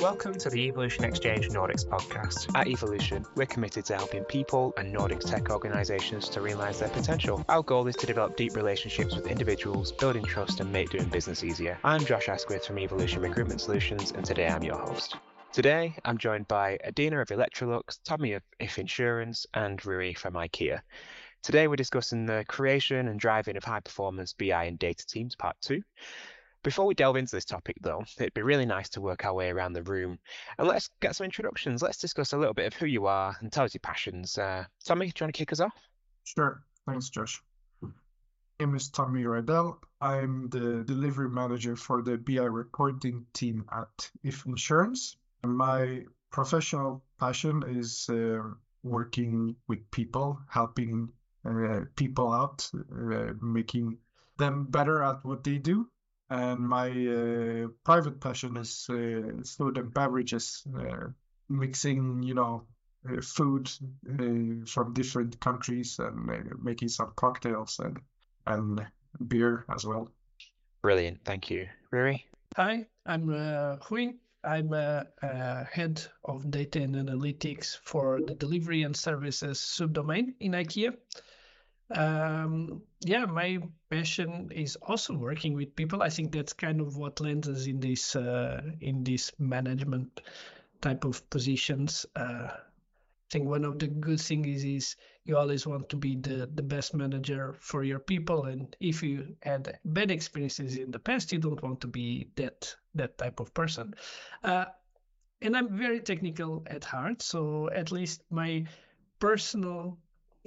Welcome to the Evolution Exchange Nordics podcast. At Evolution, we're committed to helping people and Nordics tech organisations to realise their potential. Our goal is to develop deep relationships with individuals, building trust and make doing business easier. I'm Josh Asquith from Evolution Recruitment Solutions, and today I'm your host. Today, I'm joined by Adina of Electrolux, Tommy of If Insurance, and Rui from IKEA. Today, we're discussing the creation and driving of high performance BI and data teams, part two. Before we delve into this topic, though, it'd be really nice to work our way around the room and let's get some introductions. Let's discuss a little bit of who you are and tell us your passions. Uh, Tommy, do you want to kick us off? Sure. Thanks, Josh. My name is Tommy Rydel. I'm the delivery manager for the BI reporting team at If Insurance. My professional passion is uh, working with people, helping uh, people out, uh, making them better at what they do and my uh, private passion is uh, food and beverages, uh, mixing, you know, uh, food uh, from different countries and uh, making some cocktails and and beer as well. Brilliant, thank you, Rui. Hi, I'm uh, Rui. I'm a, head of data and analytics for the delivery and services subdomain in IKEA. Um, yeah, my passion is also working with people. I think that's kind of what lands us in this uh, in this management type of positions. Uh, I think one of the good things is, is you always want to be the, the best manager for your people, and if you had bad experiences in the past, you don't want to be that that type of person. Uh, and I'm very technical at heart, so at least my personal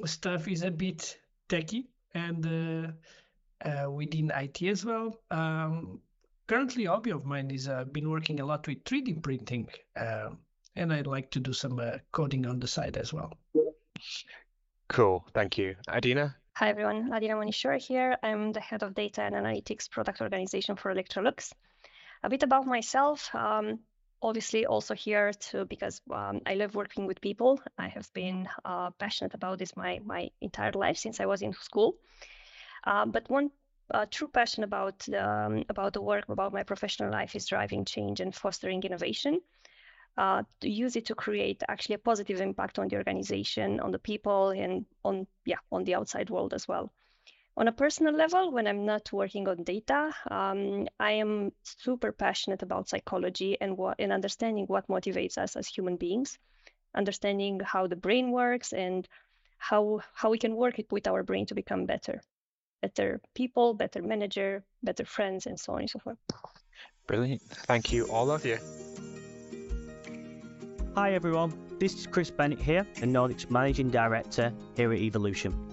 stuff is a bit techie and uh, uh, within IT as well. Um, currently, hobby of mine is I've uh, been working a lot with 3D printing, uh, and I'd like to do some uh, coding on the side as well. Cool, thank you, Adina. Hi everyone, Adina Manisor here. I'm the head of data and analytics product organization for Electrolux. A bit about myself. Um, obviously also here too because um, I love working with people. I have been uh, passionate about this my my entire life since I was in school. Uh, but one uh, true passion about um, about the work about my professional life is driving change and fostering innovation. Uh, to use it to create actually a positive impact on the organization, on the people, and on yeah on the outside world as well. On a personal level, when I'm not working on data, um, I am super passionate about psychology and what and understanding what motivates us as human beings, understanding how the brain works and how how we can work it with our brain to become better, better people, better manager, better friends, and so on and so forth. Brilliant. Thank you, all of you. Hi everyone, this is Chris Bennett here, the Nordics Managing Director here at Evolution.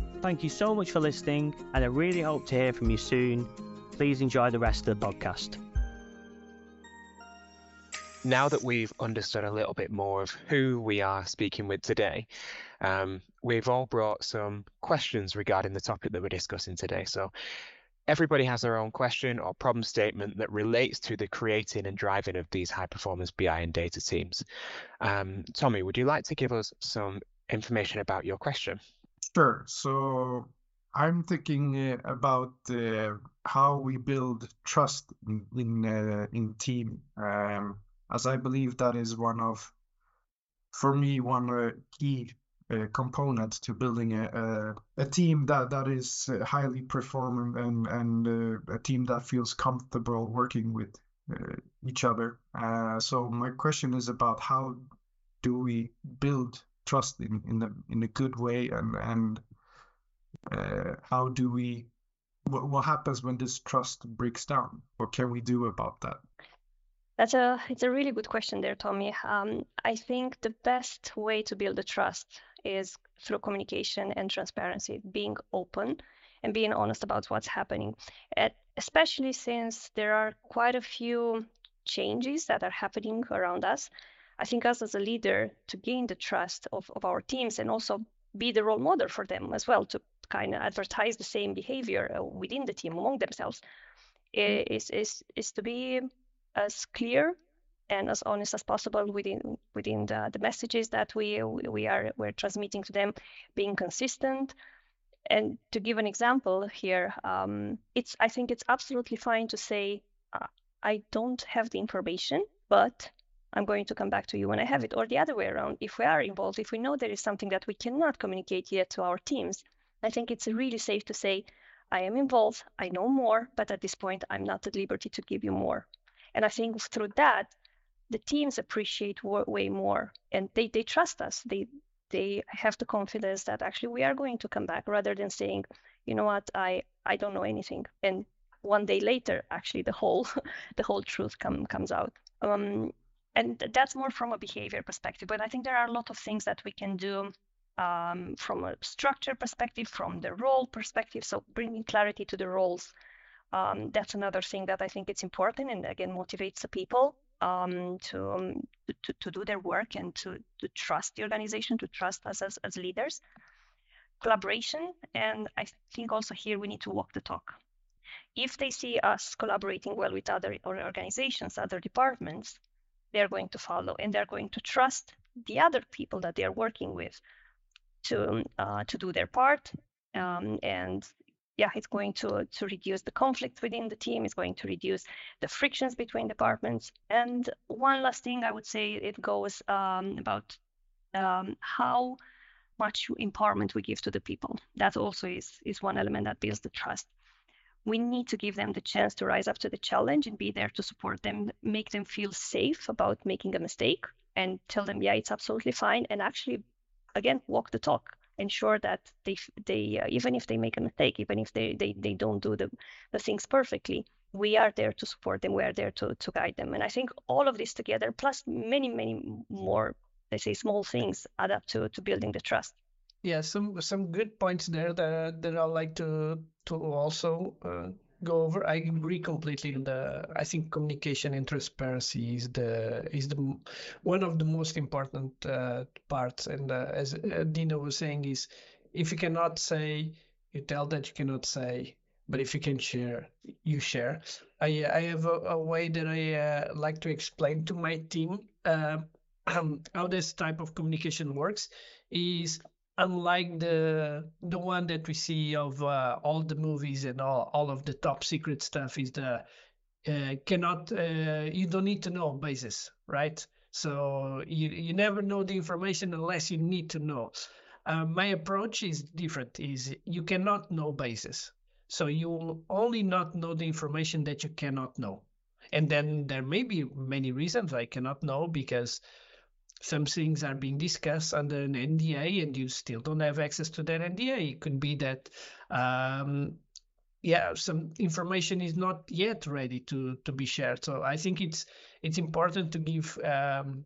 Thank you so much for listening, and I really hope to hear from you soon. Please enjoy the rest of the podcast. Now that we've understood a little bit more of who we are speaking with today, um, we've all brought some questions regarding the topic that we're discussing today. So everybody has their own question or problem statement that relates to the creating and driving of these high performance BI and data teams. Um, Tommy, would you like to give us some information about your question? Sure. So I'm thinking uh, about uh, how we build trust in in, uh, in team, um, as I believe that is one of, for me, one uh, key uh, component to building a, a, a team that that is uh, highly performing and and a team that feels comfortable working with each other. so my question is about how do we build trust in in a in a good way and and uh, how do we what, what happens when this trust breaks down? What can we do about that? That's a it's a really good question there tommy. Um, i think the best way to build the trust is through communication and transparency being open and being honest about what's happening. At, especially since there are quite a few changes that are happening around us. I think us as a leader to gain the trust of, of our teams and also be the role model for them as well to kind of advertise the same behavior uh, within the team among themselves is is is to be as clear and as honest as possible within within the, the messages that we we are we're transmitting to them being consistent. And to give an example here um, it's i think it's absolutely fine to say uh, i don't have the information but i'm going to come back to you when i have it or the other way around if we are involved if we know there is something that we cannot communicate yet to our teams i think it's really safe to say i am involved i know more but at this point i'm not at liberty to give you more. And i think through that the teams appreciate way more and they, they trust us. They they have the confidence that actually we are going to come back rather than saying you know what? I i don't know anything. And one day later actually the whole the whole truth come, comes out. Um, and that's more from a behavior perspective but i think there are a lot of things that we can do um, from a structure perspective from the role perspective so bringing clarity to the roles um, that's another thing that i think it's important and again motivates the people um, to, um, to, to do their work and to, to trust the organization, to trust us as, as leaders. Collaboration, and I think also here we need to walk the talk. If they see us collaborating well with other organizations, other departments, they're going to follow and they're going to trust the other people that they're working with to uh, to do their part um, and yeah, it's going to, to reduce the conflict within the team, it's going to reduce the frictions between departments. And one last thing I would say it goes um, about um, how much empowerment we give to the people. That also is, is one element that builds the trust. We need to give them the chance to rise up to the challenge and be there to support them, make them feel safe about making a mistake and tell them, yeah, it's absolutely fine. And actually, again, walk the talk ensure that they they uh, even if they make a mistake even if they, they they don't do the the things perfectly we are there to support them we are there to to guide them and i think all of this together plus many many more let's say small things add up to to building the trust yeah some some good points there that that i like to to also uh, go over. I agree completely. The I think communication and transparency is the is the one of the most important uh, parts. And uh, as uh, Dina was saying, is if you cannot say, you tell that you cannot say. But if you can share, you share. I I have a, a way that I uh, like to explain to my team uh, how this type of communication works. Is unlike the the one that we see of uh, all the movies and all, all of the top secret stuff is the uh, cannot uh, you don't need to know basis right? So you, you never know the information unless you need to know. Uh, my approach is different is you cannot know basis. So you will only not know the information that you cannot know. And then there may be many reasons i cannot know because some things are being discussed under an NDA and you still don't have access to that NDA. It could be that, um, yeah, some information is not yet ready to to be shared. So I think it's it's important to give um,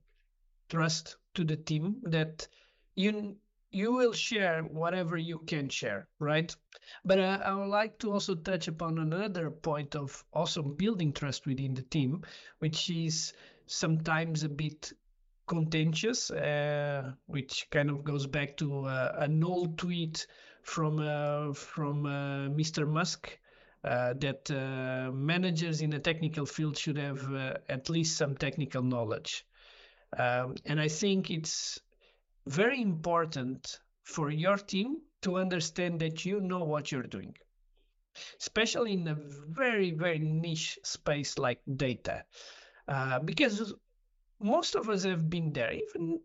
trust to the team that you you will share whatever you can share, right? But uh, I would like to also touch upon another point of also building trust within the team, which is sometimes a bit contentious, uh, which kind of goes back to uh, an old tweet from uh, from uh, Mr. Musk. Uh, that uh, managers in the technical field should have at least some technical knowledge. Um, and I think it's very important for your team to understand that you know what you're doing, especially in a very, very niche space like data. Uh, because most of us have been there. Even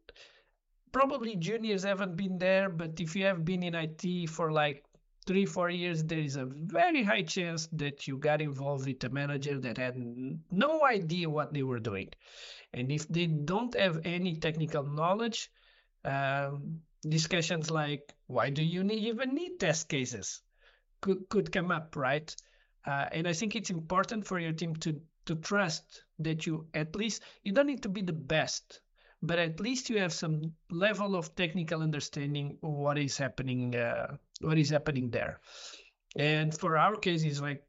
probably juniors haven't been there, but if you have been in IT for like three, four years, there is a very high chance that you got involved with a manager that had no idea what they were doing. And if they don't have any technical knowledge, um, discussions like why do you need, even need test cases could could come up, right? Uh, and I think it's important for your team to to trust that you at least you don't need to be the best but at least you have some level of technical understanding what is happening uh, what is happening there and for our case is like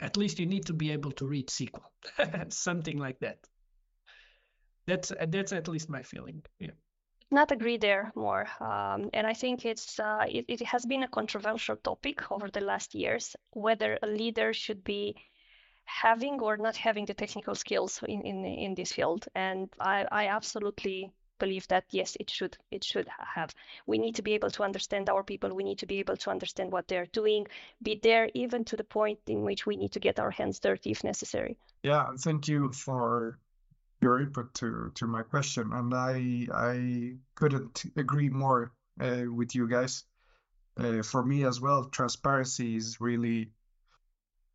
at least you need to be able to read SQL, something like that. That's that's at least my feeling. Yeah. Not agree there more, um, and I think it's uh, it, it has been a controversial topic over the last years whether a leader should be having or not having the technical skills in in, in this field, and I, I absolutely believe that yes it should it should have. We need to be able to understand our people. We need to be able to understand what they're doing be there even to the point in which we need to get our hands dirty if necessary. Yeah thank you for your input to to my question. And i i couldn't agree more uh, with you guys. Uh, for me as well transparency is really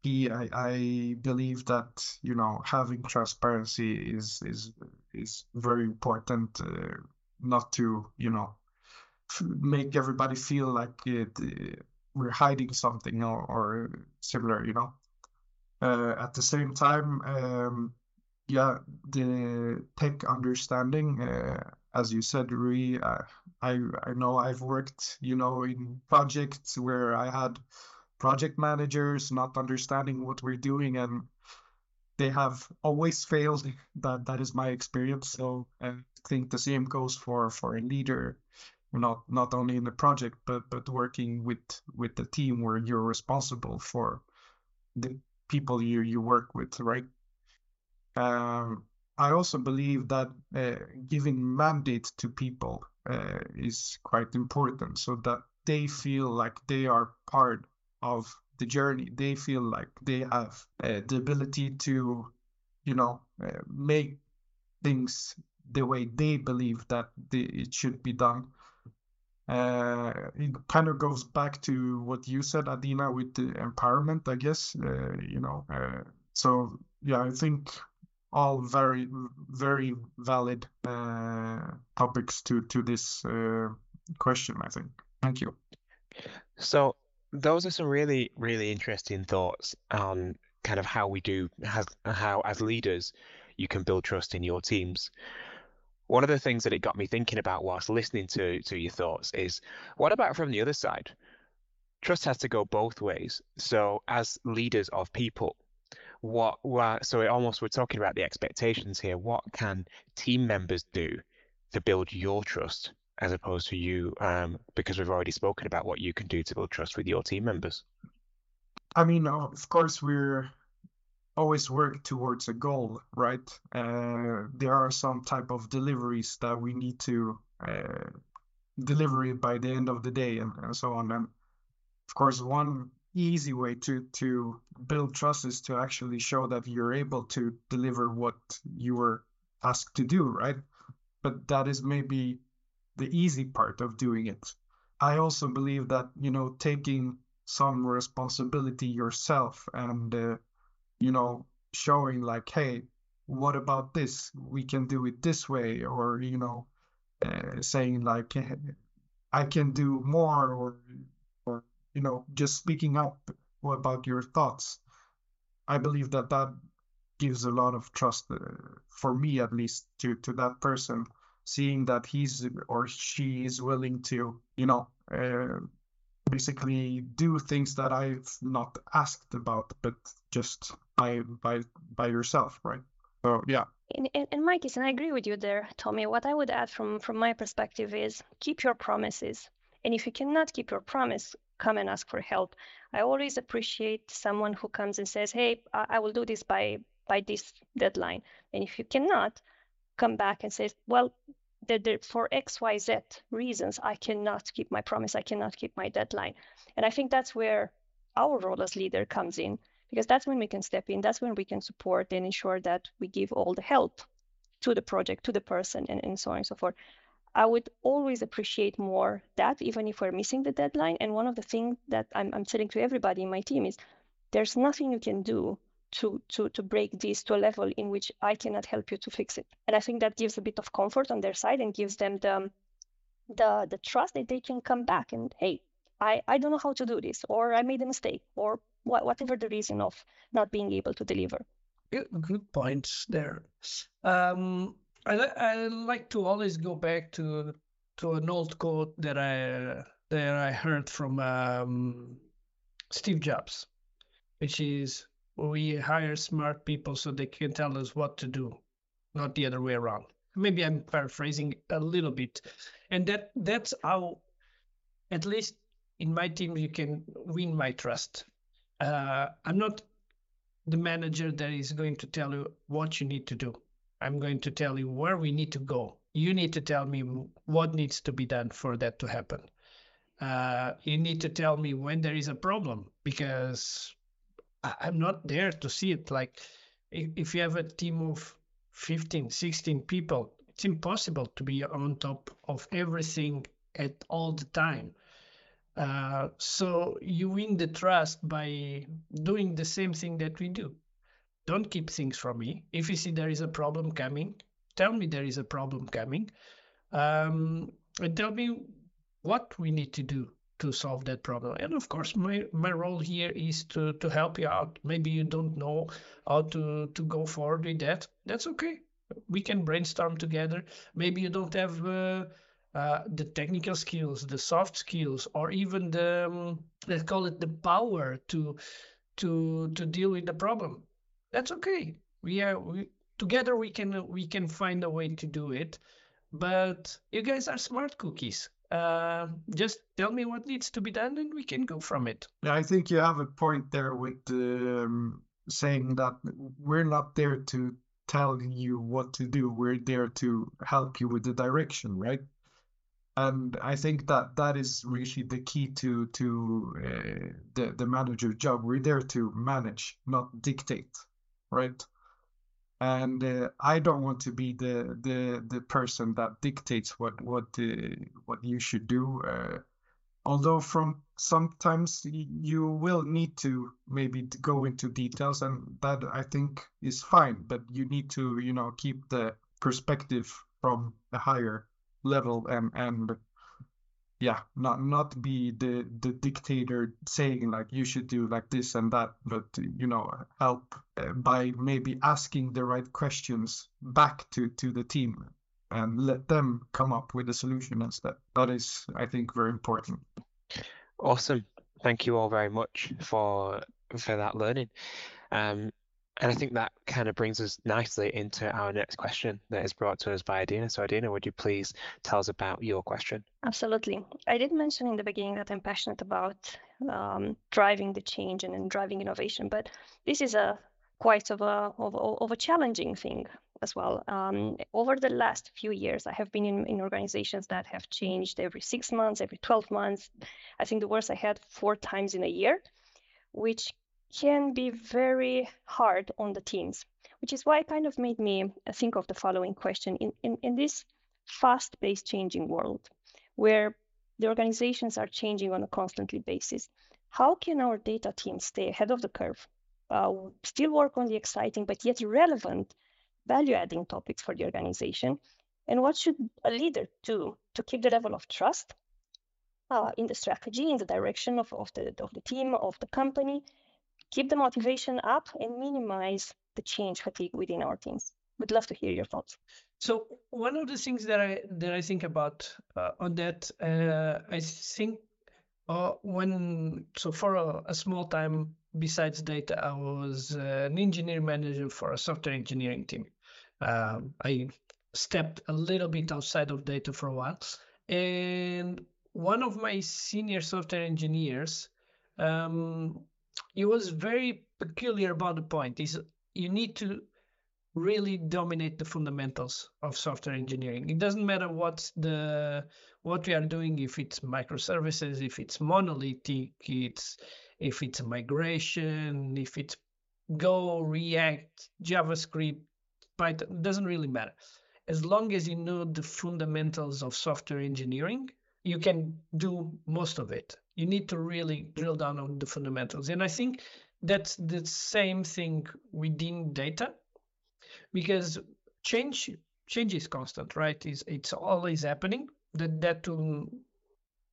I, I believe that you know having transparency is is is very important uh, not to you know make everybody feel like it, uh, we're hiding something or, or similar you know? Uh, at the same time um, yeah the tech understanding uh, as you said Rui, uh, I I know I've worked you know in projects where I had project managers not understanding what we're doing and they have always failed. That that is my experience. So i think the same goes for for a leader not not only in the project but but working with with the team where you're responsible for the people you you work with right? Um, i also believe that uh, giving mandate to people uh, is quite important so that they feel like they are part of the journey. They feel like they have uh, the ability to you know uh, make things the way they believe that it should be done. Uh, it kind of goes back to what you said adina with the empowerment i guess uh, you know uh, so yeah i think all very very valid uh, topics to to this question i think. Thank you. So those are some really, really interesting thoughts on kind of how we do, has, how as leaders you can build trust in your teams. One of the things that it got me thinking about whilst listening to, to your thoughts is what about from the other side? Trust has to go both ways. So, as leaders of people, what, what so it almost we're talking about the expectations here. What can team members do to build your trust as opposed to you um, because we've already spoken about what you can do to build trust with your team members. I mean of course we're always work towards a goal right? Uh, there are some type of deliveries that we need to uh, deliver it by the end of the day and, and so on. And of course one easy way to to build trust is to actually show that you're able to deliver what you were asked to do right? But that is maybe the easy part of doing it. I also believe that, you know, taking some responsibility yourself and, uh, you know, showing like, hey, what about this? We can do it this way, or, you know, uh, saying like, I can do more, or, or, you know, just speaking up about your thoughts. I believe that that gives a lot of trust, uh, for me at least, to, to that person seeing that he's or she is willing to, you know, uh, basically do things that I've not asked about, but just by by by yourself, right? So yeah. In and, and Mikey, and I agree with you there, Tommy. What I would add from from my perspective is keep your promises. And if you cannot keep your promise, come and ask for help. I always appreciate someone who comes and says, "Hey, I, I will do this by by this deadline." And if you cannot, come back and say, well, for X, Y, Z reasons, I cannot keep my promise. I cannot keep my deadline. And I think that's where our role as leader comes in, because that's when we can step in. That's when we can support and ensure that we give all the help to the project, to the person, and, and so on and so forth. I would always appreciate more that, even if we're missing the deadline. And one of the things that I'm, I'm telling to everybody in my team is there's nothing you can do to to to break this to a level in which I cannot help you to fix it. And I think that gives a bit of comfort on their side and gives them the the the trust that they can come back and hey, I I don't know how to do this, or I made a mistake, or wh- whatever the reason of not being able to deliver. Good points there. Um, I I like to always go back to to an old quote that I that I heard from um, Steve Jobs, which is we hire smart people so they can tell us what to do, not the other way around. Maybe I'm paraphrasing a little bit, and that that's how, at least in my team, you can win my trust. Uh, I'm not the manager that is going to tell you what you need to do. I'm going to tell you where we need to go. You need to tell me what needs to be done for that to happen. Uh, you need to tell me when there is a problem because I'm not there to see it. Like if you have a team of 15, 16 people, it's impossible to be on top of everything at all the time. Uh, so you win the trust by doing the same thing that we do. Don't keep things from me. If you see there is a problem coming, tell me there is a problem coming, um, and tell me what we need to do to solve that problem. And of course, my, my role here is to, to help you out. Maybe you don't know how to, to go forward with that. That's okay. We can brainstorm together. Maybe you don't have uh, uh, the technical skills, the soft skills, or even the um, let's call it the power to to to deal with the problem. That's okay. We are we, together. We can we can find a way to do it. But you guys are smart cookies. Uh, just tell me what needs to be done, and we can go from it. Yeah, I think you have a point there with um, saying that we're not there to tell you what to do. We're there to help you with the direction, right? and I think that that is really the key to to uh, the the manager job. We're there to manage, not dictate, right? And uh, I don't want to be the the the person that dictates what what uh, what you should do. Uh, although from sometimes you will need to maybe go into details, and that I think is fine. But you need to you know keep the perspective from a higher level and and yeah not not be the the dictator saying like you should do like this and that but you know help uh, by maybe asking the right questions back to to the team and let them come up with a solution instead. That is i think very important. Awesome. Thank you all very much for for that learning. Um and I think that kind of brings us nicely into our next question that is brought to us by Adina. So, Adina, would you please tell us about your question? Absolutely. I did mention in the beginning that I'm passionate about um, driving the change and, and, driving innovation, but this is a quite of a of, of a challenging thing as well. Um, over the last few years, I have been in, in organizations that have changed every six months, every 12 months. I think the worst I had four times in a year, which can be very hard on the teams, which is why it kind of made me think of the following question. In, in, in this fast paced changing world where the organizations are changing on a constantly basis, how can our data team stay ahead of the curve, uh, still work on the exciting but yet relevant value adding topics for the organization? And what should a leader do to keep the level of trust uh, in the strategy, in the direction of, of, the, of the team, of the company, keep the motivation up and minimize the change fatigue within our teams. We'd love to hear your thoughts. So one of the things that I that I think about uh, on that, uh, I think uh, when so for a, a, small time besides data, I was uh, an engineering manager for a software engineering team. Um, I stepped a little bit outside of data for a while, and one of my senior software engineers um, he was very peculiar about the point. Is you need to really dominate the fundamentals of software engineering. It doesn't matter what's the what we are doing if it's microservices if it's monolithic it's if it's migration if it's go react javascript python doesn't really matter. As long as you know the fundamentals of software engineering you can do most of it you need to really drill down on the fundamentals. And I think that's the same thing within data because change change is constant, right? Is it's always happening. That that will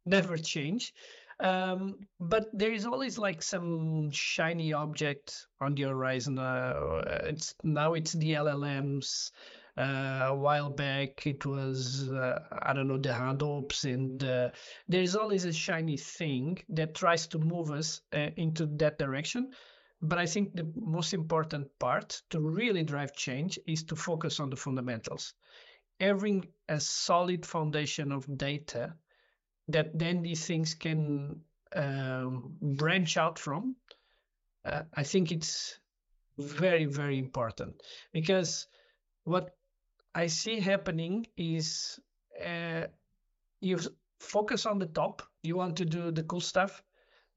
never change. Um, but there is always like some shiny object on the horizon. Uh, it's now it's the LLMs. Uh, a while back it was uh, i don't know the Hadoops and uh, there's always a shiny thing that tries to move us uh, into that direction but I think the most important part to really drive change is to focus on the fundamentals. Having a solid foundation of data that then these things can um, branch out from, uh, I think it's very, very important because what I see happening is uh, you focus on the top, you want to do the cool stuff,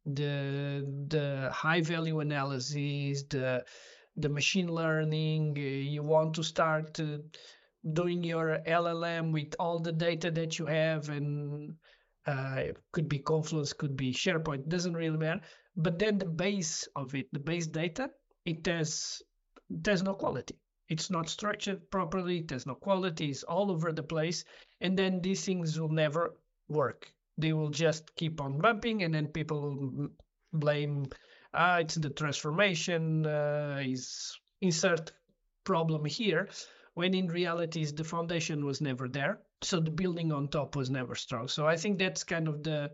the the high value analysis, the the machine learning. You want to start uh, doing your LLM with all the data that you have, and uh, it could be Confluence, could be SharePoint, doesn't really matter. But then the base of it, the base data, it has there's no quality. It's not structured properly. There's no quality. It's all over the place, and then these things will never work they will just keep on bumping and then people will blame ah it's the transformation uh, is insert problem here when in reality the foundation was never there so the building on top was never strong so i think that's kind of the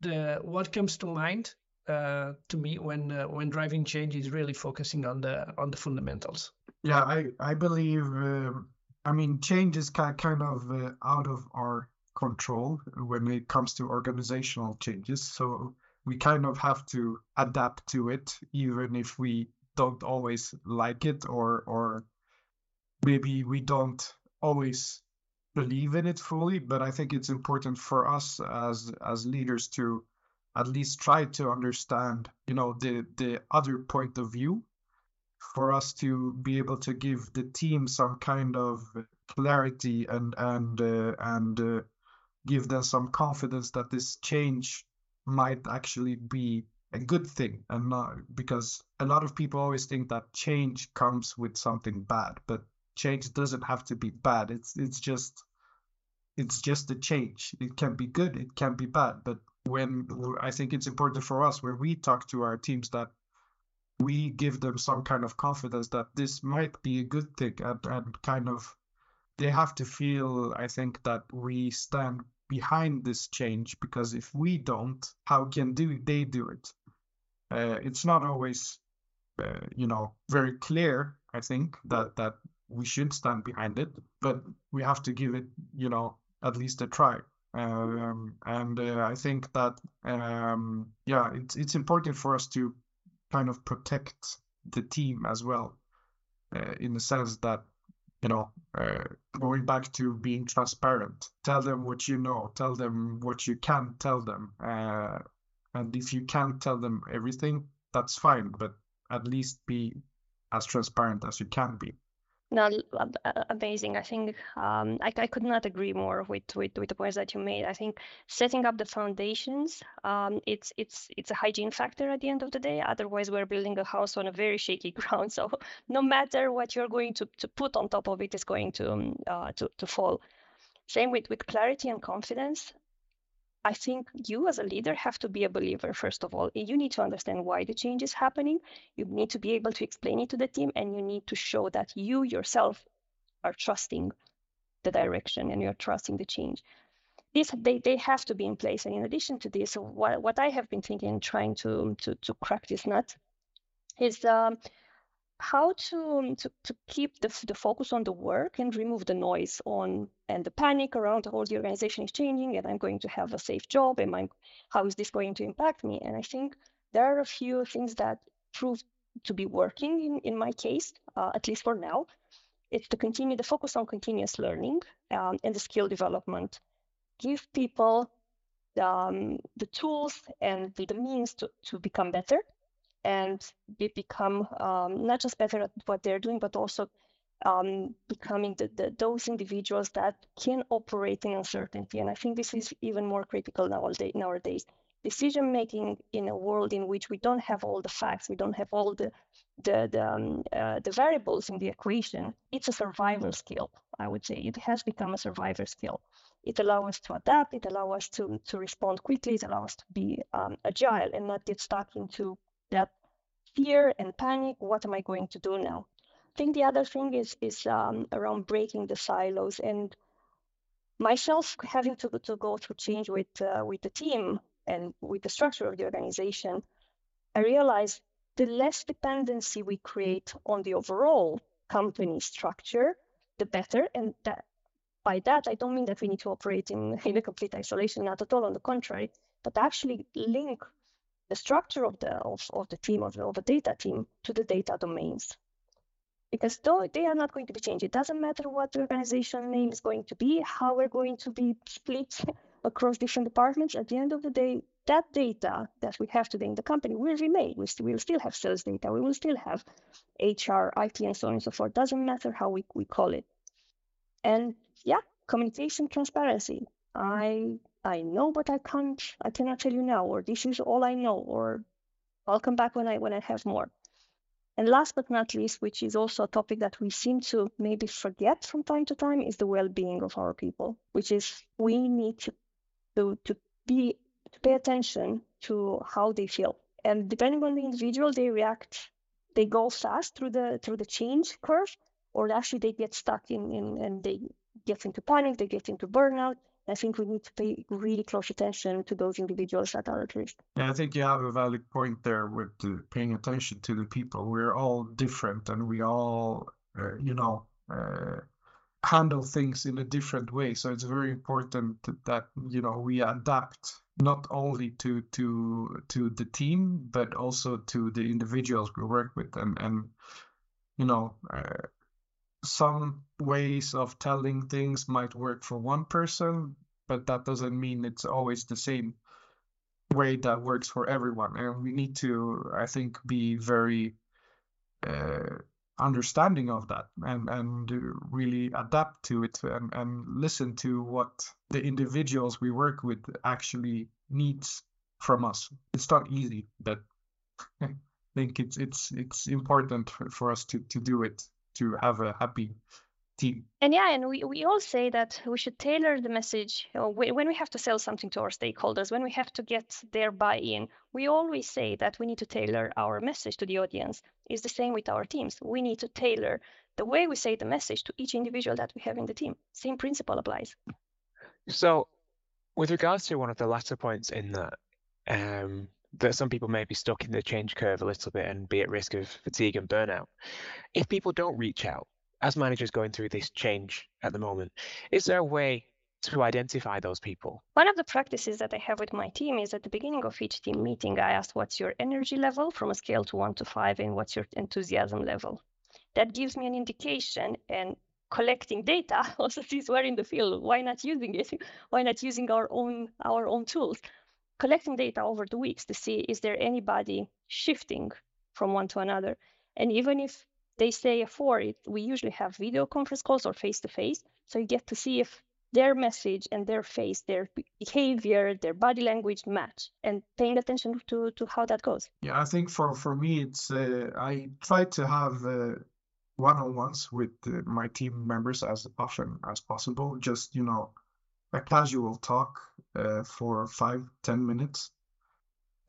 the what comes to mind uh, to me when uh, when driving change is really focusing on the on the fundamentals yeah i i believe uh, i mean change is kind of uh, out of our control when it comes to organizational changes. So we kind of have to adapt to it, even if we don't always like it or or maybe we don't always believe in it fully. But I think it's important for us as as leaders to at least try to understand, you know, the the other point of view for us to be able to give the team some kind of clarity and and uh, and uh, give them some confidence that this change might actually be a good thing and not because a lot of people always think that change comes with something bad but change doesn't have to be bad. It's it's just it's just a change. It can be good it can be bad but when i think it's important for us when we talk to our teams that we give them some kind of confidence that this might be a good thing and, and kind of they have to feel, I think, that we stand behind this change because if we don't, how can do they do it? Uh, it's not always, uh, you know, very clear. I think that that we should stand behind it, but we have to give it, you know, at least a try. Um, and uh, I think that, um, yeah, it's it's important for us to kind of protect the team as well, uh, in the sense that you know, uh, going back to being transparent. Tell them what you know. Tell them what you can tell them. Uh, and if you can't tell them everything, that's fine. But at least be as transparent as you can be. No, amazing. I think um, I, I could not agree more with, with, with the points that you made. I think setting up the foundations, um, it's it's it's a hygiene factor at the end of the day. Otherwise, we're building a house on a very shaky ground. So no matter what you're going to, to put on top of it is going to um, uh, to to fall. Same with with clarity and confidence. I think you as a leader have to be a believer, first of all. You need to understand why the change is happening. You need to be able to explain it to the team, and you need to show that you yourself are trusting the direction and you're trusting the change. This, they, they have to be in place. And in addition to this, what, what I have been thinking, trying to, to, to crack this nut, is um, how to, to, to keep the, the focus on the work and remove the noise on and the panic around how the organization is changing and I'm going to have a safe job and I'm, how is this going to impact me? And I think there are a few things that prove to be working in, in my case, uh, at least for now. It's to continue the focus on continuous learning um, and the skill development. Give people um, the tools and the, the means to, to become better and they become um, not just better at what they're doing, but also um, becoming the, the, those individuals that can operate in uncertainty. And I think this is even more critical nowadays. nowadays. Decision making in a world in which we don't have all the facts, we don't have all the the the, um, uh, the variables in the equation. It's a survival skill. I would say it has become a survival skill. It allows us to adapt. It allows us to to respond quickly. It allows us to be um, agile and not get stuck into that fear and panic. What am I going to do now? I think the other thing is is um, around breaking the silos and myself having to, to go through change with uh, with the team and with the structure of the organization. I realized the less dependency we create on the overall company structure, the better. And that by that, I don't mean that we need to operate in, in a complete isolation, not at all, on the contrary, but actually link the structure of the of, of the team of, of a data team to the data domains. Because though they are not going to be changed, it doesn't matter what the organization name is going to be, how we're going to be split across different departments. At the end of the day, that data that we have today in the company will remain. We will still have sales data. We will still have HR, IT, and so on and so forth. Doesn't matter how we, we call it. And yeah, communication transparency. I I know, but I can't. I cannot tell you now, or this is all I know, or I'll come back when I when I have more. And last but not least, which is also a topic that we seem to maybe forget from time to time, is the well-being of our people, which is we need to to, to be to pay attention to how they feel. And depending on the individual, they react, they go fast through the through the change curve, or actually they get stuck in, in and they get into panic, they get into burnout. I think we need to pay really close attention to those individuals that are at risk. Yeah, I think you have a valid point there with uh, paying attention to the people. We're all different and we all, uh, you know, uh, handle things in a different way. So it's very important that, you know, we adapt not only to to to the team but also to the individuals we work with and and you know uh, some ways of telling things might work for one person, but that doesn't mean it's always the same way that works for everyone. And we need to, I think, be very uh, understanding of that and and really adapt to it and and listen to what the individuals we work with actually needs from us. It's not easy, but I think it's it's it's important for us to to do it to have a happy team. And yeah, and we, we all say that we should tailor the message you know, when we have to sell something to our stakeholders, when we have to get their buy in. We always say that we need to tailor our message to the audience. It's the same with our teams. We need to tailor the way we say the message to each individual that we have in the team. Same principle applies. So, with regards to one of the latter points in that, um, that some people may be stuck in the change curve a little bit and be at risk of fatigue and burnout. If people don't reach out, as managers going through this change at the moment, is there a way to identify those people? One of the practices that I have with my team is at the beginning of each team meeting, I ask what's your energy level from a scale to one to five and what's your enthusiasm level. That gives me an indication and collecting data also since we're in the field why not using it why not using our own our own tools collecting data over the weeks to see is there anybody shifting from one to another. And even if they say a four, it, we usually have video conference calls or face to face. So you get to see if their message and their face, their behavior, their body language match, and paying attention to to how that goes. Yeah, I think for for me, it's uh, I try to have uh, one-on-ones with uh, my team members as often as possible. Just you know, a casual talk uh, for five ten minutes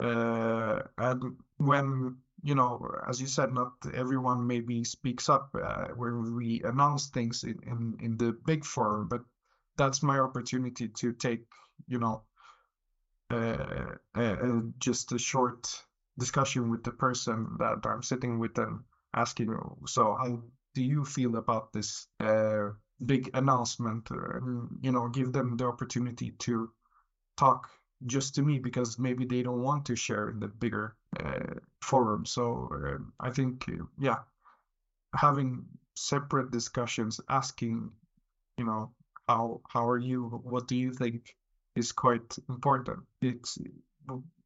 uh, and when you know as you said not everyone maybe speaks up uh, when we announce things in, in in the big forum but that's my opportunity to take you know uh, uh, just a short discussion with the person that i'm sitting with and asking so how do you feel about this uh, big announcement? And you know give them the opportunity to talk just to me because maybe they don't want to share in the bigger uh, forum. So uh, i think uh, yeah having separate discussions asking you know how how are you? What do you think is quite important? It's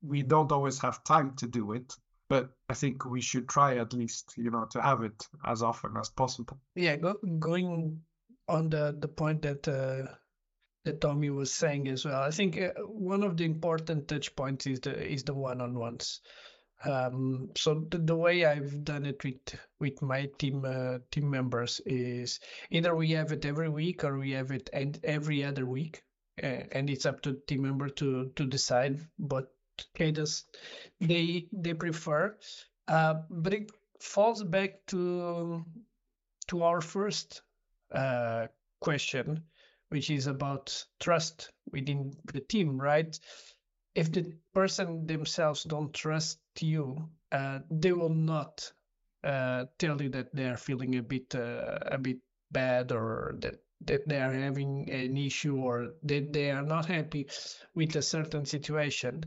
we don't always have time to do it but I think we should try at least, you know, to have it as often as possible. Yeah, go, going on the the point that uh, that Tommy was saying as well. I think uh, one of the important touch points is the is the one on ones. Um, so the, the, way I've done it with with my team uh, team members is either we have it every week or we have it every other week, and it's up to team member to to decide what cadence they they prefer. Uh, but it falls back to to our first uh, question, which is about trust within the team, right? if the person themselves don't trust you, uh, they will not uh, tell you that they are feeling a bit uh, a bit bad or that that they are having an issue or that they are not happy with a certain situation.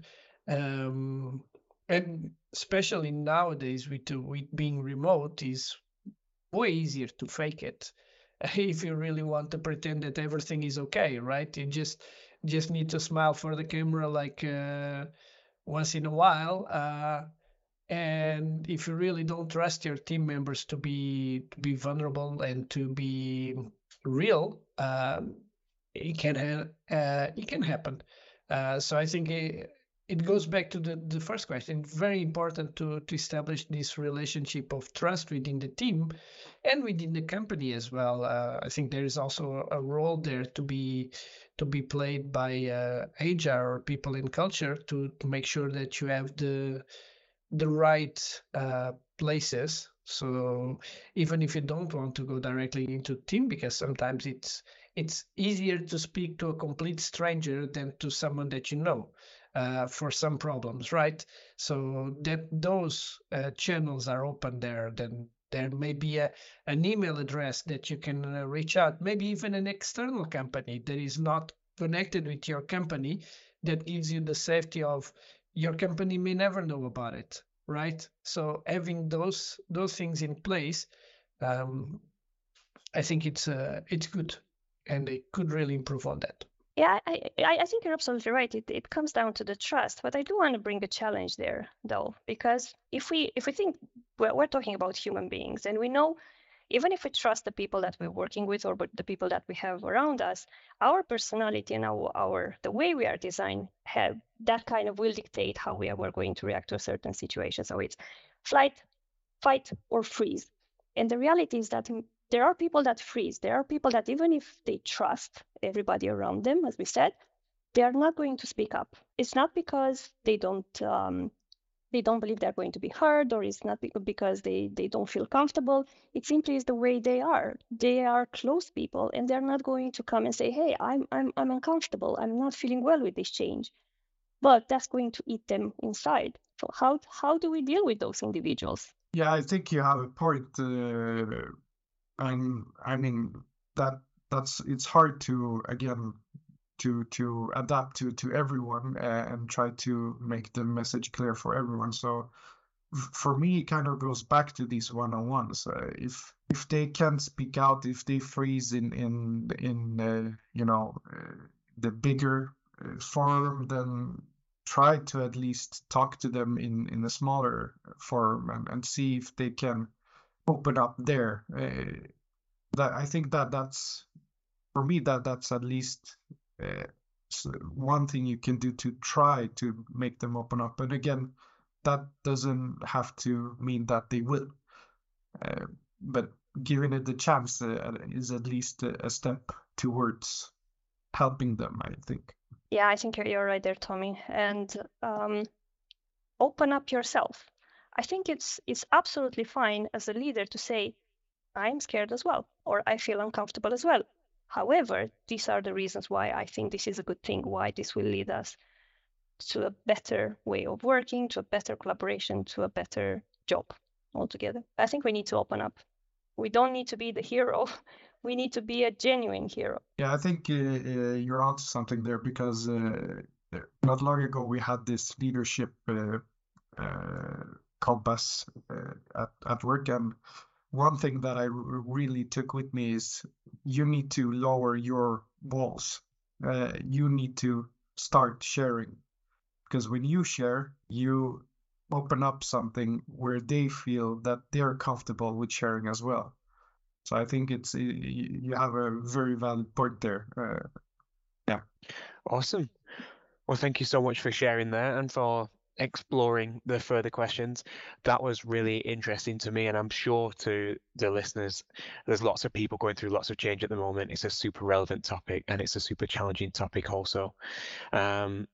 Um, and especially nowadays with with being remote is way easier to fake it if you really want to pretend that everything is okay right? You just just need to smile for the camera like uh, once in a while uh, and if you really don't trust your team members to be to be vulnerable and to be real um, it can ha- uh, it can happen. Uh, so i think it, it goes back to the, the first question. Very important to, to establish this relationship of trust within the team and within the company as well. Uh, I think there is also a role there to be to be played by uh, HR or people in culture to, to make sure that you have the the right uh, places. So even if you don't want to go directly into team, because sometimes it's it's easier to speak to a complete stranger than to someone that you know uh, for some problems, right? So that those uh, channels are open there, then there may be a, an email address that you can uh, reach out, maybe even an external company that is not connected with your company that gives you the safety of your company may never know about it, right? So having those those things in place, um, I think it's uh, it's good, and they could really improve on that. Yeah, I, I, think you're absolutely right. It, it comes down to the trust, but I do want to bring a challenge there, though, because if we if we think we're, we're talking about human beings, and we know even if we trust the people that we're working with or the people that we have around us, our personality and our, our the way we are designed have that kind of will dictate how we are we're going to react to a certain situation. So it's flight, fight, or freeze. And the reality is that there are people that freeze. There are people that even if they trust everybody around them, as we said, they are not going to speak up. It's not because they don't um, they don't believe they're going to be heard, or it's not because they they don't feel comfortable. It simply is the way they are. They are close people, and they're not going to come and say, "Hey, I'm I'm I'm uncomfortable. I'm not feeling well with this change." But that's going to eat them inside. So how how do we deal with those individuals? Yeah, I think you have a point. Uh and I mean that that's it's hard to again to to adapt to to everyone uh, and try to make the message clear for everyone. So for me, it kind of goes back to these one-on-ones. Uh, if if they can't speak out, if they freeze in in in uh, you know uh, the bigger forum, then try to at least talk to them in in a smaller forum and, and see if they can open up there. Uh, that I think that that's for me that that's at least uh, one thing you can do to try to make them open up. But again, that doesn't have to mean that they will. Uh, but giving it the chance uh, is at least a, a step towards helping them. I think. Yeah, I think you're right there, Tommy. And um, open up yourself. I think it's it's absolutely fine as a leader to say, I'm scared as well, or I feel uncomfortable as well. However, these are the reasons why I think this is a good thing, why this will lead us to a better way of working, to a better collaboration, to a better job altogether. I think we need to open up. We don't need to be the hero. We need to be a genuine hero. Yeah, I think uh, uh, you're onto something there because uh, not long ago we had this leadership uh, uh, compass uh, at, at work and one thing that I really took with me is you need to lower your walls. Uh, you need to start sharing because when you share, you open up something where they feel that they're comfortable with sharing as well. So I think it's you have a very valid point there. Uh, yeah. Awesome. Well, thank you so much for sharing there and for exploring the further questions. That was really interesting to me, and I'm sure to the listeners, there's lots of people going through lots of change at the moment. It's a super relevant topic, and it's a super challenging topic also. Um,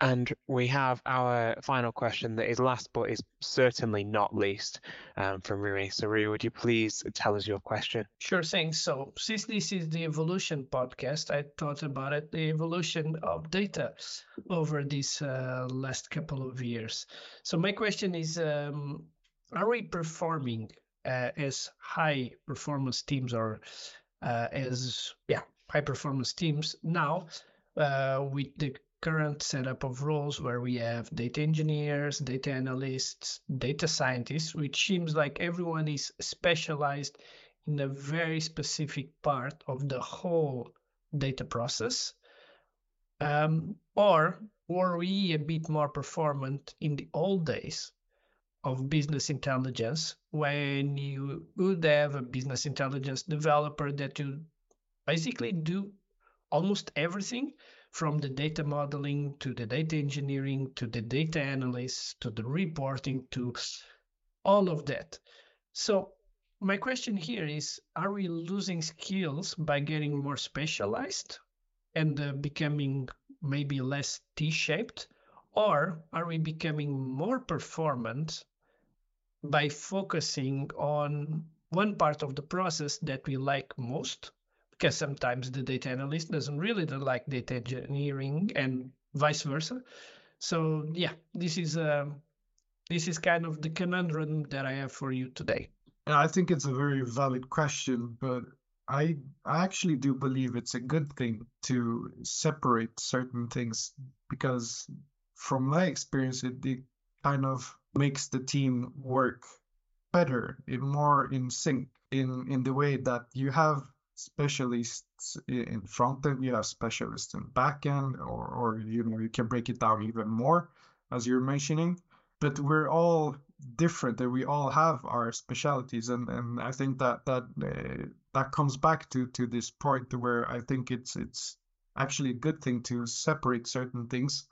And we have our final question that is last but is certainly not least um, from Rui. So, Rui, would you please tell us your question? Sure thing. So, since this is the evolution podcast, I thought about it the evolution of data over these uh, last couple of years. So, my question is um, Are we performing uh, as high performance teams or uh, as, yeah, high performance teams now uh, with the current setup of roles where we have data engineers, data analysts, data scientists, which seems like everyone is specialized in a very specific part of the whole data process. Um, or were we a bit more performant in the old days of business intelligence when you would have a business intelligence developer that you basically do almost everything from the data modeling to the data engineering to the data analysts to the reporting to all of that. So my question here is are we losing skills by getting more specialized and uh, becoming maybe less t-shaped or are we becoming more performant by focusing on one part of the process that we like most because sometimes the data analyst doesn't really like data engineering and vice versa. So yeah, this is um, this is kind of the conundrum that I have for you today. I think it's a very valid question, but I I actually do believe it's a good thing to separate certain things because from my experience, it, it kind of makes the team work better, in more in sync, in in the way that you have specialists in front end, you have specialists in back end, or, or you know, you can break it down even more, as you're mentioning. But we're all different, and we all have our specialties, and, and I think that that uh, that comes back to to this point where I think it's it's actually a good thing to separate certain things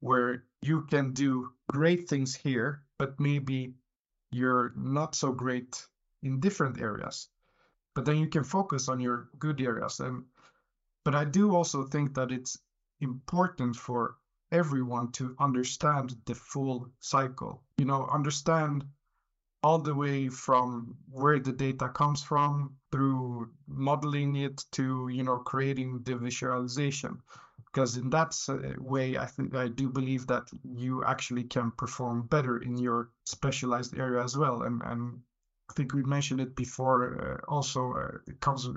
where you can do great things here, but maybe you're not so great in different areas but then you can focus on your good areas. And but i do also think that it's important for everyone to understand the full cycle you know understand all the way from where the data comes from through modeling it to you know creating the visualization. Because in that way i think i do believe that you actually can perform better in your specialized area as well. And and I think we mentioned it before. Uh, also, uh, comes.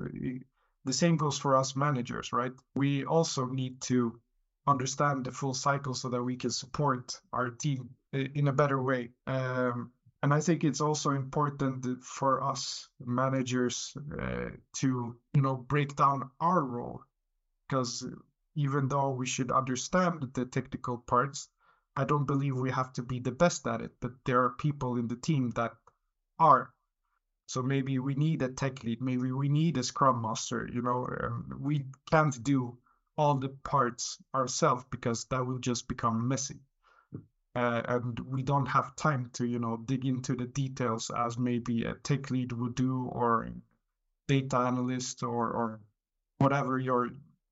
The same goes for us managers, right? We also need to understand the full cycle so that we can support our team in a better way. Um, and I think it's also important for us managers uh, to, you know, break down our role, because even though we should understand the technical parts, I don't believe we have to be the best at it. But there are people in the team that are so maybe we need a tech lead, maybe we need a scrum master. You know, um, we can't do all the parts ourselves because that will just become messy. Uh, and we don't have time to, you know, dig into the details as maybe a tech lead would do, or data analyst, or or whatever your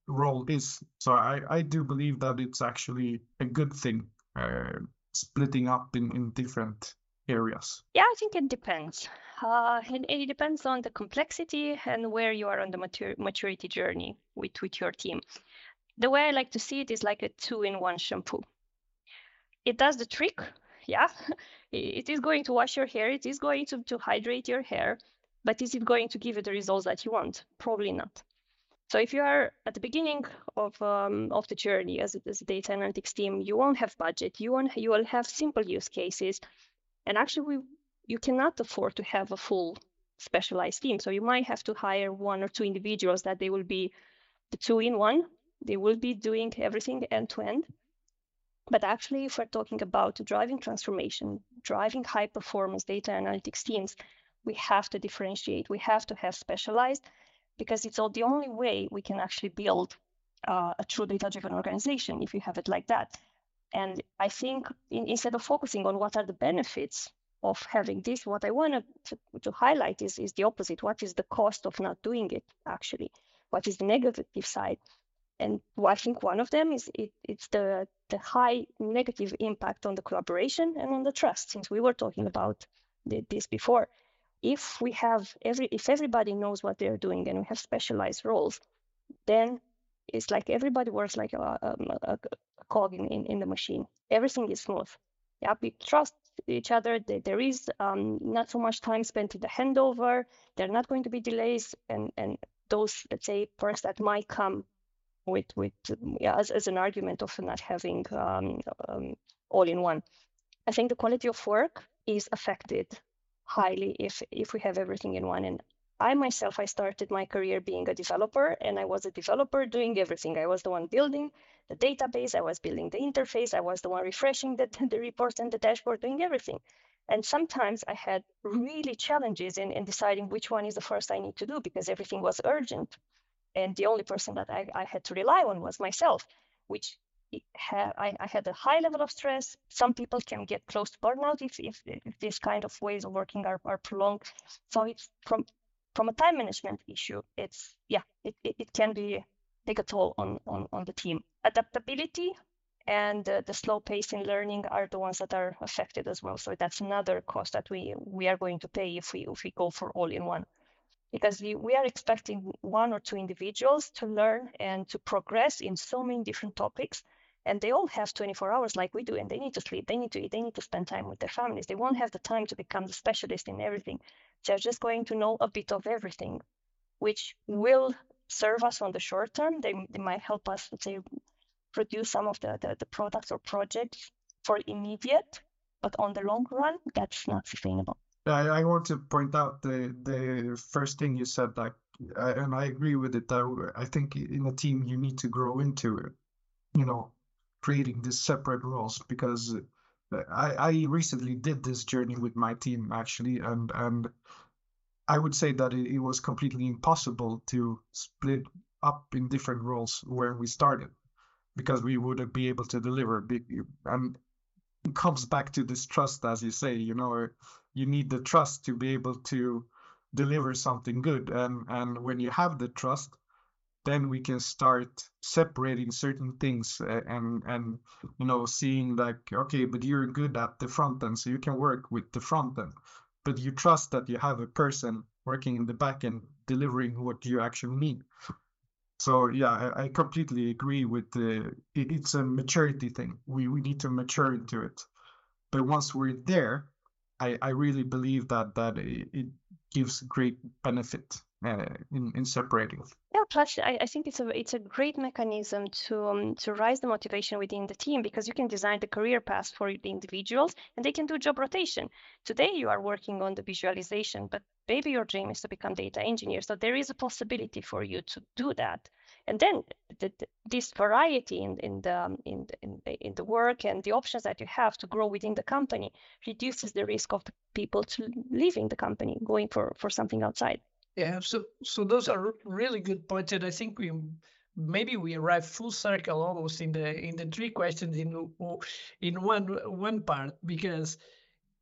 role is. So I I do believe that it's actually a good thing, uh, splitting up in in different areas. Yeah, I think it depends. Uh, and, it depends on the complexity and where you are on the matur- maturity journey with, with your team. The way I like to see it is like a two in one shampoo. It does the trick, yeah. it is going to wash your hair, it is going to, to hydrate your hair, but is it going to give you the results that you want? Probably not. So if you are at the beginning of um, of the journey as as a data analytics team, you won't have budget. You won't. You will have simple use cases, and actually, we you cannot afford to have a full specialized team. So you might have to hire one or two individuals that they will be the two in one. They will be doing everything end to end. But actually, if we're talking about driving transformation, driving high performance data analytics teams, we have to differentiate. We have to have specialized because it's all the only way we can actually build uh, a true data driven organization if you have it like that. And I think in, instead of focusing on what are the benefits of having this, what I wanted to, to highlight is, is the opposite. What is the cost of not doing it, actually? What is the negative side? and I think one of them is it, it's the the high negative impact on the collaboration and on the trust. Since we were talking mm-hmm. about this before, if we have every if everybody knows what they're doing and we have specialized roles, then it's like everybody works like a, a, a cog in, in, in the machine. Everything is smooth. Yeah, we trust each other. There is um, not so much time spent in the handover. There are not going to be delays, and and those let's say perks that might come with with yeah, as, as an argument of not having um, um, all in one. I think the quality of work is affected highly if if we have everything in one. And I myself, I started my career being a developer, and I was a developer doing everything. I was the one building the database, I was building the interface, I was the one refreshing the, the reports and the dashboard, doing everything. And sometimes I had really challenges in, in deciding which one is the first I need to do because everything was urgent and the only person that I, I had to rely on was myself, which had, I, I, had a high level of stress. Some people can get close to burnout if, if, if this kind of ways of working are, are prolonged. So it's from from a time management issue, it's yeah, it, it, it can be take a toll on, on, on the team. Adaptability and uh, the slow pace in learning are the ones that are affected as well. So that's another cost that we we are going to pay if we if we go for all in one because we, we are expecting one or two individuals to learn and to progress in so many different topics and they all have 24 hours like we do and they need to sleep they need to eat they need to spend time with their families. They won't have the time to become the specialist in everything. They're just going to know a bit of everything which will serve us on the short term. They, they might help us say produce some of the, the, the products or projects for immediate but on the long run that's not sustainable. I, I want to point out the the first thing you said, like, and I agree with it. That I think in a team you need to grow into it, you know, creating these separate roles because uh, I I recently did this journey with my team actually, and and I would say that it, it was completely impossible to split up in different roles where we started because we wouldn't be able to deliver. And it comes back to this trust as you say you know you need the trust to be able to deliver something good. And and when you have the trust then we can start separating certain things uh, and and you know seeing like okay but you're good at the front end so you can work with the front end. But you trust that you have a person working in the back end delivering what you actually need so yeah i, I completely agree with the it, it's a maturity thing. We we need to mature into it. But once we're there I, I really believe that that it gives great benefit uh, in in separating. Yeah, plus I, I think it's a it's a great mechanism to um, to rise the motivation within the team because you can design the career path for the individuals and they can do job rotation. Today you are working on the visualization, but maybe your dream is to become data engineer. So there is a possibility for you to do that and then the, the, this variety in, in the um, in in the, in the work and the options that you have to grow within the company reduces the risk of the people to leaving the company going for for something outside yeah so so those are really good points and i think we maybe we arrive full circle almost in the in the three questions in in one one part because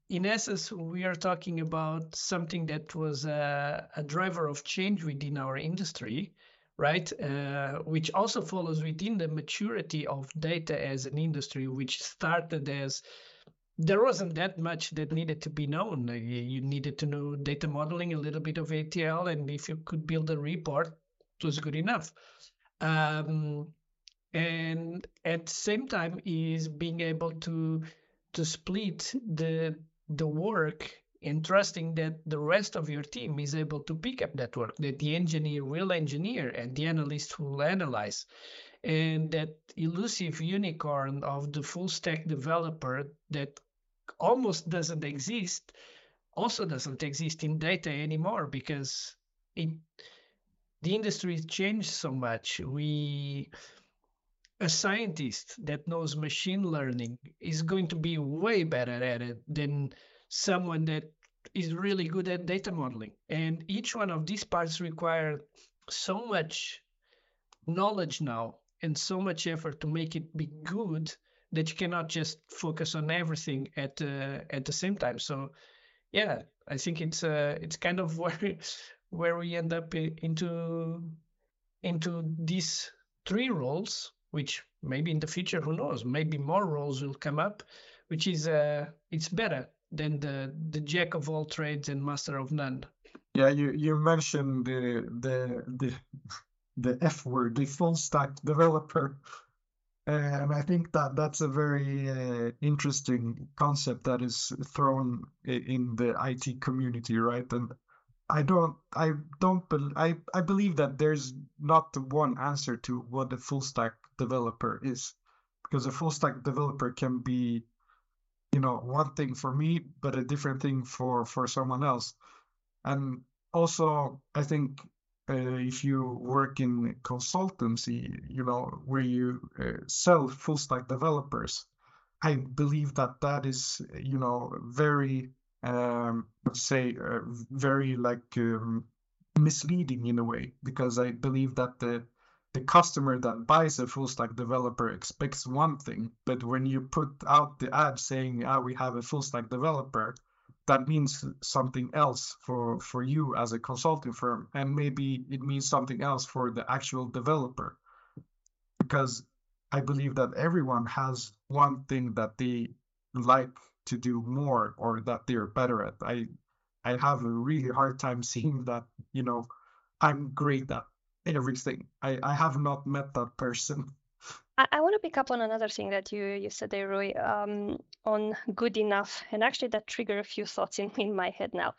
in essence we are talking about something that was a, a driver of change within our industry right? Uh, which also follows within the maturity of data as an industry, which started as there wasn't that much that needed to be known. You needed to know data modeling, a little bit of ETL, and if you could build a report, it was good enough. Um, and at the same time, is being able to to split the the work and trusting that the rest of your team is able to pick up that work, that the engineer will engineer and the analyst will analyze. And that elusive unicorn of the full stack developer that almost doesn't exist also doesn't exist in data anymore because it, the industry changed so much. We a scientist that knows machine learning is going to be way better at it than someone that is really good at data modeling. And each one of these parts require so much knowledge now and so much effort to make it be good that you cannot just focus on everything at uh, at the same time. So, yeah, I think it's uh, it's kind of where where we end up into into these three roles, which maybe in the future, who knows, maybe more roles will come up, which is uh, it's better than the the jack of all trades and master of none. Yeah, you you mentioned the the the the F word, the full stack developer. And I think that that's a very uh, interesting concept that is thrown in the IT community, right? And I don't, I don't, be, I, I believe that there's not one answer to what a full stack developer is, because a full stack developer can be, you know, one thing for me, but a different thing for for someone else. And also, I think uh, if you work in consultancy, you know, where you uh, sell full stack developers, I believe that that is, you know, very, um, let's say, uh, very like um, misleading in a way, because I believe that the the customer that buys a full stack developer expects one thing, but when you put out the ad saying, "Ah, we have a full stack developer," that means something else for for you as a consulting firm and maybe it means something else for the actual developer. Because i believe that everyone has one thing that they like to do more or that they're better at. I i have a really hard time seeing that you know i'm great at everything. I i have not met that person I, I want to pick up on another thing that you you said there, Rui, um, on good enough, and actually that triggered a few thoughts in, in my head now.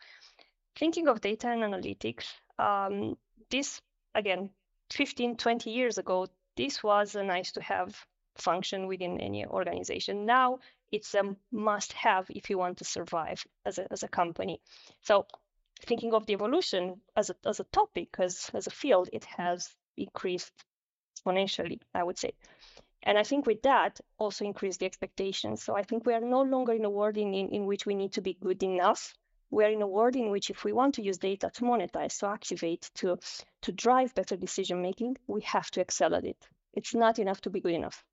Thinking of data and analytics, um, this again, 15, 20 years ago, this was a nice to have function within any organization. Now it's a must have if you want to survive as a, as a company. So thinking of the evolution as a, as a topic, as, as a field, it has increased exponentially, I would say. And I think with that also increase the expectations. So I think we are no longer in a world in, in, in which we need to be good enough. We are in a world in which if we want to use data to monetize, to activate, to to drive better decision making, we have to excel at it. It's not enough to be good enough.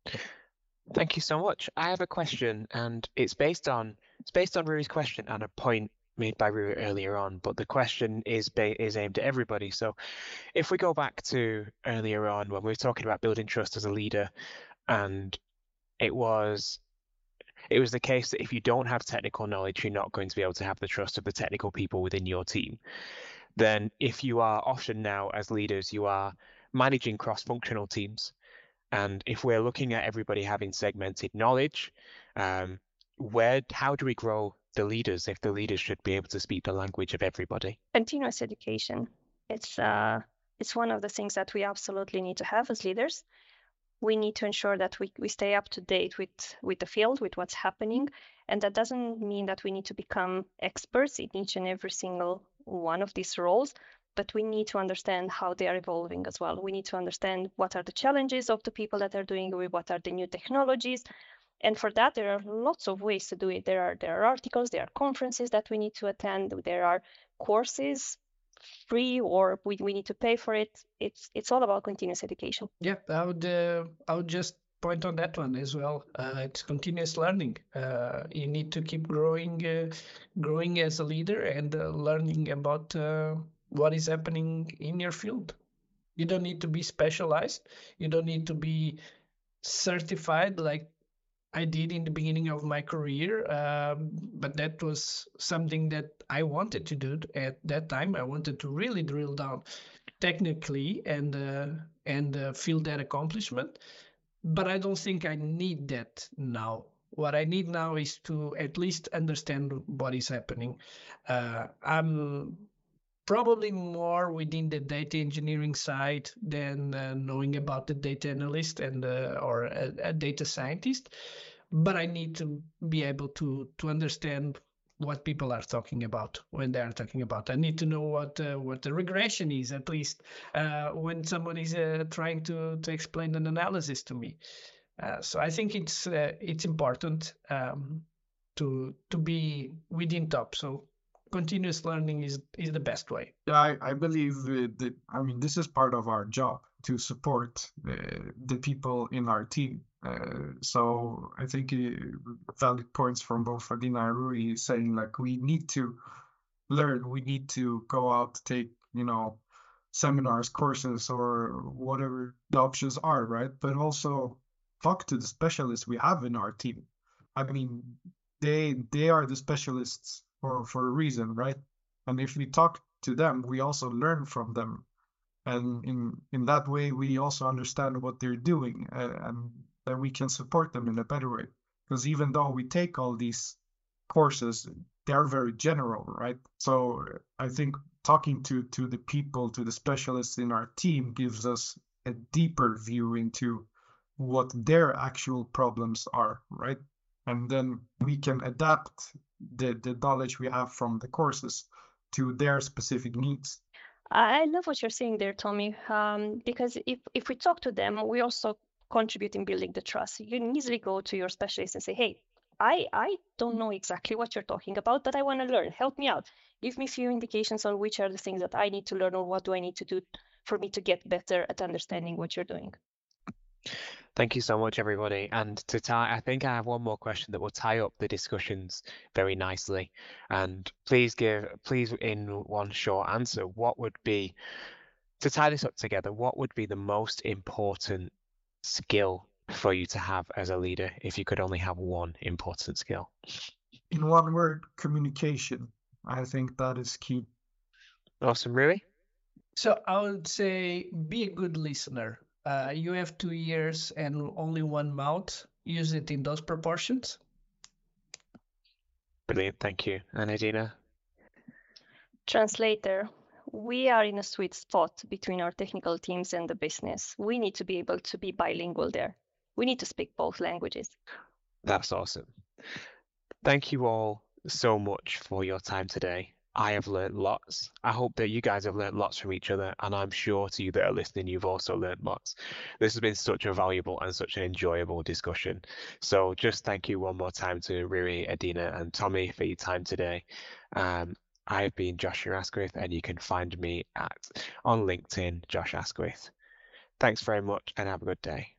Thank you so much. I have a question, and it's based on it's based on Rui's question and a point made by Rui earlier on, but the question is is aimed at everybody. So, if we go back to earlier on when we were talking about building trust as a leader, and it was it was the case that if you don't have technical knowledge, you're not going to be able to have the trust of the technical people within your team. Then, if you are often now as leaders, you are managing cross-functional teams, and if we're looking at everybody having segmented knowledge, um, where how do we grow the leaders if the leaders should be able to speak the language of everybody? Continuous education. It's uh, it's one of the things that we absolutely need to have as leaders we need to ensure that we, we stay up to date with with the field with what's happening and that doesn't mean that we need to become experts in each and every single one of these roles but we need to understand how they are evolving as well we need to understand what are the challenges of the people that are doing it what are the new technologies and for that there are lots of ways to do it there are there are articles there are conferences that we need to attend there are courses free or we, we need to pay for it. It's it's all about continuous education. Yeah, I would uh, I would just point on that one as well. Uh, it's continuous learning. Uh, you need to keep growing, uh, growing as a leader and uh, learning about uh, what is happening in your field. You don't need to be specialized. You don't need to be certified like I did in the beginning of my career, um, but that was something that I wanted to do at that time. I wanted to really drill down technically and uh, and uh, feel that accomplishment. But I don't think I need that now. What I need now is to at least understand what is happening. Uh, I'm probably more within the data engineering side than uh, knowing about the data analyst and uh, or a, a, data scientist but i need to be able to to understand what people are talking about when they are talking about. I need to know what uh, what the regression is at least uh, when someone is uh, trying to to explain an analysis to me. Uh, so i think it's it's important um, to to be within top. So continuous learning is is the best way. Yeah, I, I believe that I mean this is part of our job to support uh, the people in our team. Uh, so I think uh, valid points from both Adina and Rui saying like we need to learn, we need to go out, take you know seminars, courses, or whatever the options are, right? But also talk to the specialists we have in our team. I mean, they they are the specialists for for a reason, right? And if we talk to them, we also learn from them, and in in that way, we also understand what they're doing, uh, and then we can support them in a better way. Because even though we take all these courses, they're very general, right? So I think talking to to the people, to the specialists in our team, gives us a deeper view into what their actual problems are, right? And then we can adapt the, the knowledge we have from the courses to their specific needs. I love what you're saying there, Tommy, um, because if, if we talk to them, we also contribute in building the trust. You can easily go to your specialist and say, hey, I, I don't know exactly what you're talking about, but I want to learn. Help me out. Give me a few indications on which are the things that I need to learn or what do I need to do for me to get better at understanding what you're doing. Thank you so much, everybody. And to tie, I think I have one more question that will tie up the discussions very nicely. And please give, please, in one short answer, what would be, to tie this up together, what would be the most important skill for you to have as a leader if you could only have one important skill? In one word, communication. I think that is key. Awesome, Rui? So I would say be a good listener uh, you have two ears and only one mouth, use it in those proportions. Brilliant, thank you. And Adina? Translator. We are in a sweet spot between our technical teams and the business. We need to be able to be bilingual there. We need to speak both languages. That's awesome. Thank you all so much for your time today. I have learned lots. I hope that you guys have learned lots from each other, and I'm sure to you that are listening, you've also learned lots. This has been such a valuable and such an enjoyable discussion. So, just thank you one more time to Rui, Adina, and Tommy for your time today. Um, I've been Joshua Asquith, and you can find me at on LinkedIn, Josh Asquith. Thanks very much, and have a good day.